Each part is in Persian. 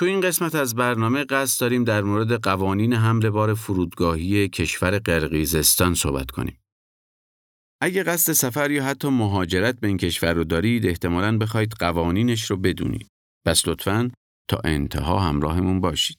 تو این قسمت از برنامه قصد داریم در مورد قوانین حمل بار فرودگاهی کشور قرقیزستان صحبت کنیم. اگه قصد سفر یا حتی مهاجرت به این کشور رو دارید احتمالاً بخواید قوانینش رو بدونید. پس لطفاً تا انتها همراهمون باشید.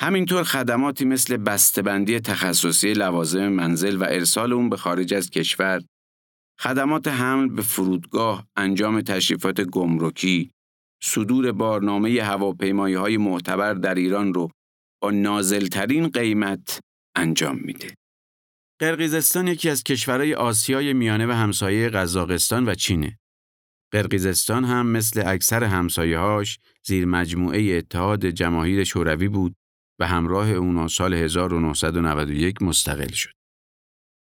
همینطور خدماتی مثل بسته‌بندی تخصصی لوازم منزل و ارسال اون به خارج از کشور، خدمات حمل به فرودگاه، انجام تشریفات گمرکی، صدور بارنامه هواپیمایی های معتبر در ایران رو با نازلترین قیمت انجام میده. قرقیزستان یکی از کشورهای آسیای میانه و همسایه قزاقستان و چینه. قرقیزستان هم مثل اکثر همسایه‌هاش زیر مجموعه اتحاد جماهیر شوروی بود و همراه اونا سال 1991 مستقل شد.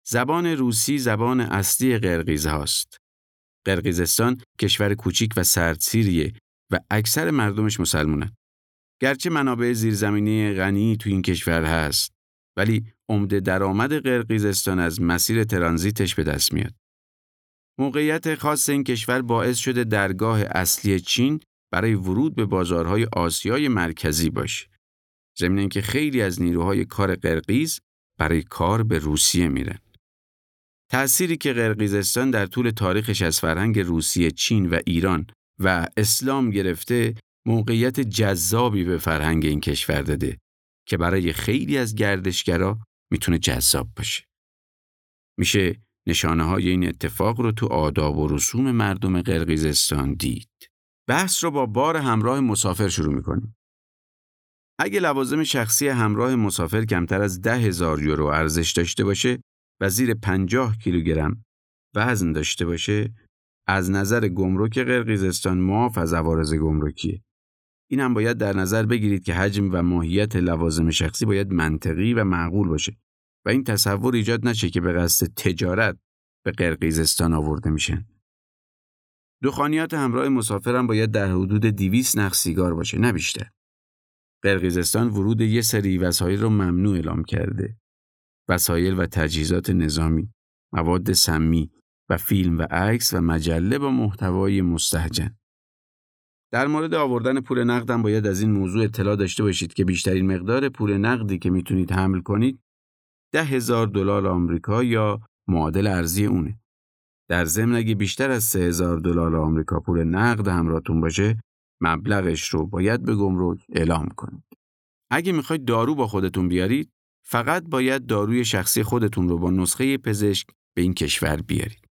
زبان روسی زبان اصلی قرقیز هاست. قرقیزستان کشور کوچیک و سردسیریه و اکثر مردمش مسلمونن. گرچه منابع زیرزمینی غنی تو این کشور هست ولی عمده درآمد قرقیزستان از مسیر ترانزیتش به دست میاد. موقعیت خاص این کشور باعث شده درگاه اصلی چین برای ورود به بازارهای آسیای مرکزی باشه. ضمن اینکه خیلی از نیروهای کار قرقیز برای کار به روسیه میرن. تأثیری که قرقیزستان در طول تاریخش از فرهنگ روسیه، چین و ایران و اسلام گرفته موقعیت جذابی به فرهنگ این کشور داده که برای خیلی از گردشگرا می‌تونه جذاب باشه. میشه نشانه های این اتفاق رو تو آداب و رسوم مردم قرقیزستان دید. بحث رو با بار همراه مسافر شروع می‌کنیم. اگه لوازم شخصی همراه مسافر کمتر از ده هزار یورو ارزش داشته باشه و زیر 50 کیلوگرم وزن داشته باشه از نظر گمرک قرقیزستان معاف از عوارض گمرکیه. این هم باید در نظر بگیرید که حجم و ماهیت لوازم شخصی باید منطقی و معقول باشه و این تصور ایجاد نشه که به قصد تجارت به قرقیزستان آورده میشن. دخانیات همراه مسافر هم باید در حدود 200 نخ سیگار باشه نه بیشتر. قرقیزستان ورود یه سری وسایل رو ممنوع اعلام کرده. وسایل و تجهیزات نظامی، مواد سمی و فیلم و عکس و مجله با محتوای مستهجن. در مورد آوردن پول نقدم باید از این موضوع اطلاع داشته باشید که بیشترین مقدار پول نقدی که می‌تونید حمل کنید ده هزار دلار آمریکا یا معادل ارزی اونه. در ضمن اگه بیشتر از سه هزار دلار آمریکا پول نقد همراهتون باشه مبلغش رو باید به گمرک اعلام کنید. اگه می‌خواید دارو با خودتون بیارید فقط باید داروی شخصی خودتون رو با نسخه پزشک به این کشور بیارید.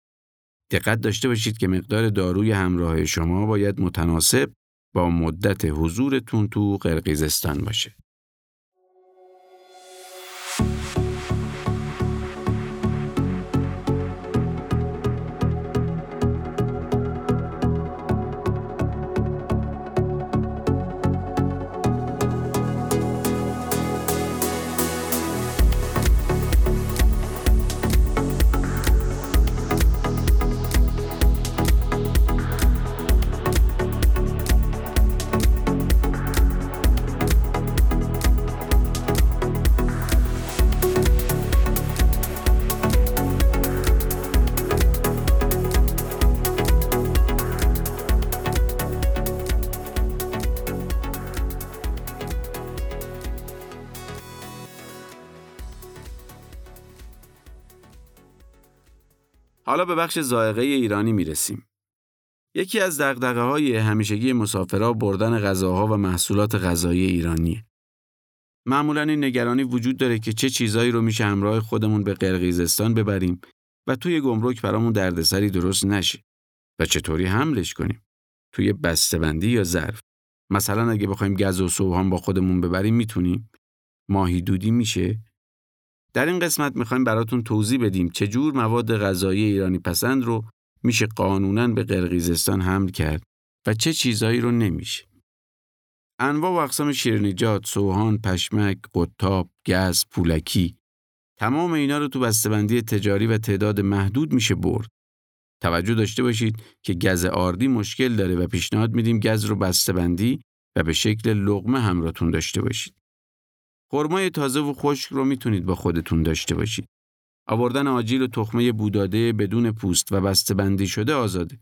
دقت داشته باشید که مقدار داروی همراه شما باید متناسب با مدت حضورتون تو قرقیزستان باشه. حالا به بخش زائقه ایرانی می‌رسیم. یکی از دقدقه های همیشگی مسافرها بردن غذاها و محصولات غذایی ایرانیه. معمولا این نگرانی وجود داره که چه چیزایی رو میشه همراه خودمون به قرقیزستان ببریم و توی گمرک برامون دردسری درست نشه و چطوری حملش کنیم توی بسته‌بندی یا ظرف مثلا اگه بخوایم گز و سوهان با خودمون ببریم می‌تونیم ماهی دودی میشه در این قسمت می‌خوایم براتون توضیح بدیم چجور مواد غذایی ایرانی پسند رو میشه قانونا به قرقیزستان حمل کرد و چه چیزایی رو نمیشه. انواع و اقسام شیرنیجات، سوهان، پشمک، قطاب، گز، پولکی تمام اینا رو تو بسته‌بندی تجاری و تعداد محدود میشه برد. توجه داشته باشید که گز آردی مشکل داره و پیشنهاد میدیم گز رو بسته‌بندی و به شکل لغمه همراهتون داشته باشید. خرمای تازه و خشک رو می‌تونید با خودتون داشته باشید. آوردن آجیل و تخمه بوداده بدون پوست و بسته بندی شده آزاده.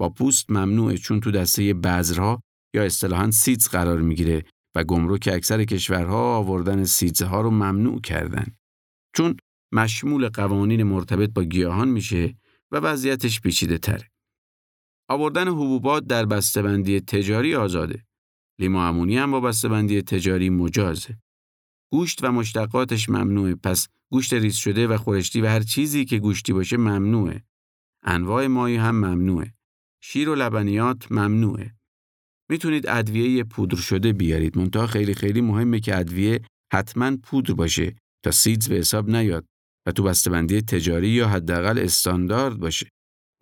با پوست ممنوعه چون تو دسته بذرها یا اصطلاحاً سیتز قرار می‌گیره و گمرک اکثر کشورها آوردن سیتزها رو ممنوع کردن. چون مشمول قوانین مرتبط با گیاهان میشه و وضعیتش پیچیده تره. آوردن حبوبات در بسته‌بندی تجاری آزاده. لیمو امونی هم با بسته‌بندی تجاری مجازه. گوشت و مشتقاتش ممنوعه پس گوشت ریز شده و خورشتی و هر چیزی که گوشتی باشه ممنوعه. انواع مایی هم ممنوعه. شیر و لبنیات ممنوعه. می‌تونید ادویه پودر شده بیارید منتها خیلی خیلی مهمه که ادویه حتما پودر باشه تا سیدز به حساب نیاد و تو بسته‌بندی تجاری یا حداقل استاندارد باشه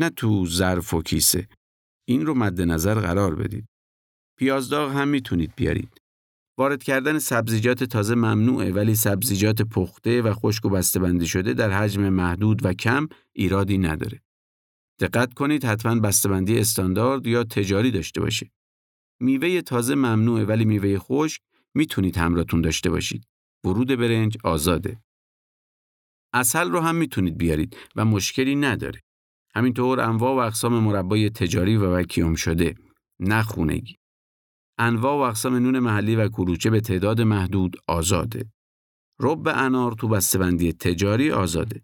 نه تو ظرف و کیسه این رو مد نظر قرار بدید پیازداغ هم می‌تونید بیارید وارد کردن سبزیجات تازه ممنوعه ولی سبزیجات پخته و خشک و بسته‌بندی شده در حجم محدود و کم ایرادی نداره. دقت کنید حتما بسته‌بندی استاندارد یا تجاری داشته باشه. میوه تازه ممنوعه ولی میوه خشک می‌تونید همراهتون داشته باشید. ورود برنج آزاده. اصل رو هم می‌تونید بیارید و مشکلی نداره. همینطور انواع و اقسام مربای تجاری و وکیوم شده. نه خونگی. انواع و اقسام نون محلی و کلوچه به تعداد محدود آزاده. رب انار تو بسته‌بندی تجاری آزاده.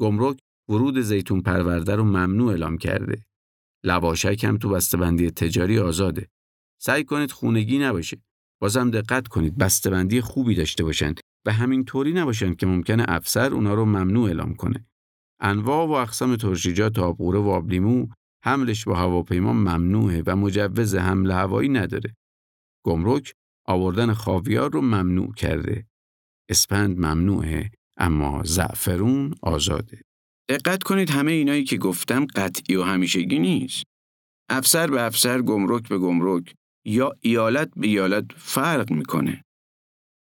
گمرک ورود زیتون پرورده رو ممنوع اعلام کرده. لواشک هم تو بسته‌بندی تجاری آزاده. سعی کنید خونگی نباشه. بازم دقت کنید بسته‌بندی خوبی داشته باشند و همین طوری نباشند که ممکنه افسر اونا رو ممنوع اعلام کنه. انواع و اقسام ترشیجات آبقوره و آبلیمو حملش با هواپیما ممنوعه و مجوز حمل هوایی نداره. گمرک آوردن خاویار رو ممنوع کرده. اسپند ممنوعه اما زعفرون آزاده. دقت کنید همه اینایی که گفتم قطعی و همیشگی نیست. افسر به افسر گمرک به گمرک یا ایالت به ایالت فرق می‌کنه.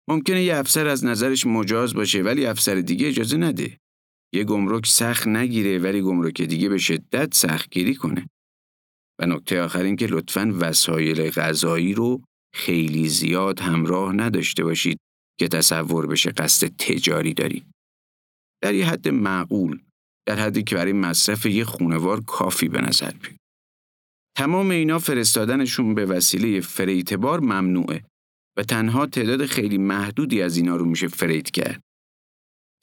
ممکنه یه افسر از نظرش مجاز باشه ولی افسر دیگه اجازه نده. یه گمرک سخت نگیره ولی گمرک دیگه به شدت سختگیری کنه. و نکته آخر این که لطفاً وسایل غذایی رو خیلی زیاد همراه نداشته باشید که تصور بشه قصد تجاری دارید. در یه حد معقول، در حدی که برای مصرف یه خونوار کافی به نظر بیاد. تمام اینا فرستادنشون به وسیله فریتبار ممنوعه و تنها تعداد خیلی محدودی از اینا رو میشه فریت کرد.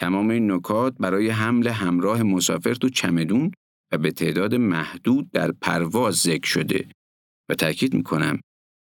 تمام این نکات برای حمل همراه مسافر تو چمدون و به تعداد محدود در پرواز ذکر شده و تاکید می‌کنم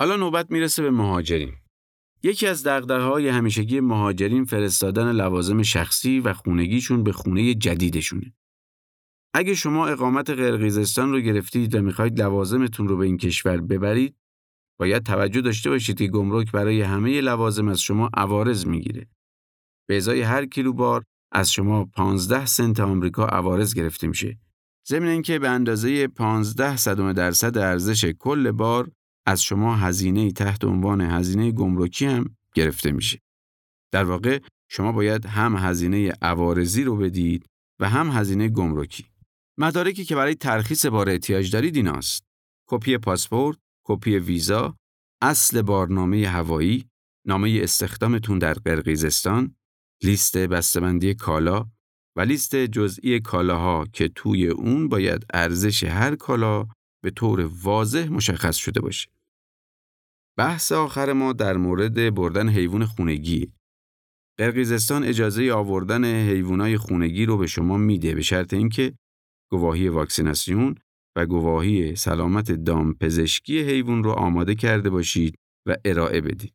حالا نوبت می‌رسه به مهاجرین. یکی از های همیشگی مهاجرین فرستادن لوازم شخصی و خونگیشون به خونه جدیدشونه. اگه شما اقامت قرقیزستان رو گرفتید و می‌خواید لوازمتون رو به این کشور ببرید، باید توجه داشته باشید که گمرک برای همه لوازم از شما عوارض می‌گیره. به ازای هر کیلو بار از شما 15 سنت آمریکا عوارض گرفته میشه. ضمن اینکه به اندازه 15 صدم درصد ارزش کل بار از شما هزینه تحت عنوان هزینه گمرکی هم گرفته میشه. در واقع شما باید هم هزینه عوارضی رو بدید و هم هزینه گمرکی. مدارکی که برای ترخیص بار احتیاج دارید ایناست. کپی پاسپورت، کپی ویزا، اصل بارنامه هوایی، نامه استخدامتون در قرقیزستان، لیست بسته‌بندی کالا و لیست جزئی کالاها که توی اون باید ارزش هر کالا به طور واضح مشخص شده باشه. بحث آخر ما در مورد بردن حیوان خونگی. قرقیزستان اجازه آوردن حیوانات خونگی رو به شما میده به شرط اینکه گواهی واکسیناسیون و گواهی سلامت دام پزشکی حیوان رو آماده کرده باشید و ارائه بدید.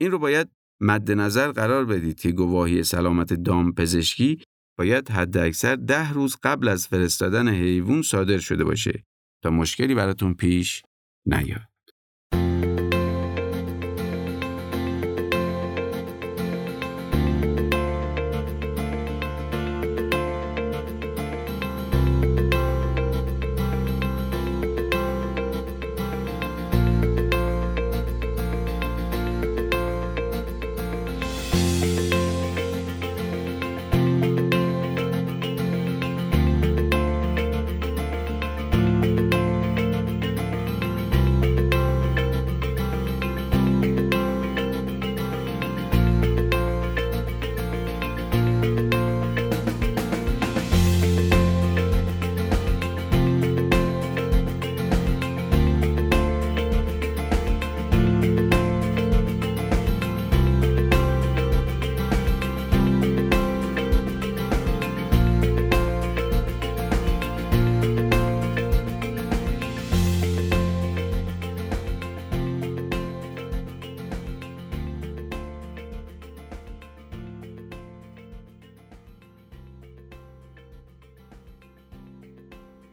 این رو باید مد نظر قرار بدید که گواهی سلامت دام پزشکی باید حداکثر ده روز قبل از فرستادن حیوان صادر شده باشه تا مشکلی براتون پیش نیاد.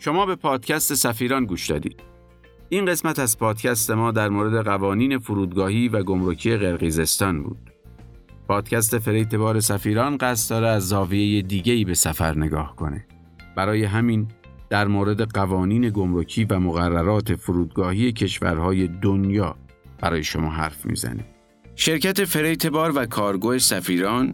شما به پادکست سفیران گوش دادید. این قسمت از پادکست ما در مورد قوانین فرودگاهی و گمرکی قرقیزستان بود. پادکست فریتبار سفیران قصد داره از زاویه دیگه‌ای به سفر نگاه کنه. برای همین در مورد قوانین گمرکی و مقررات فرودگاهی کشورهای دنیا برای شما حرف می‌زنه. شرکت فریتبار و کارگو سفیران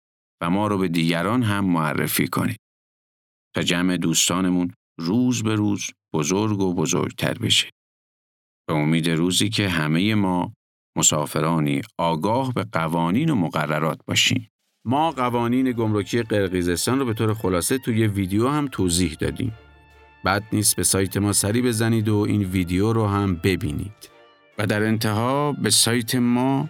و ما رو به دیگران هم معرفی کنید. تا جمع دوستانمون روز به روز بزرگ و بزرگتر بشه. به امید روزی که همه ما مسافرانی آگاه به قوانین و مقررات باشیم. ما قوانین گمرکی قرقیزستان رو به طور خلاصه توی ویدیو هم توضیح دادیم. بد نیست به سایت ما سری بزنید و این ویدیو رو هم ببینید. و در انتها به سایت ما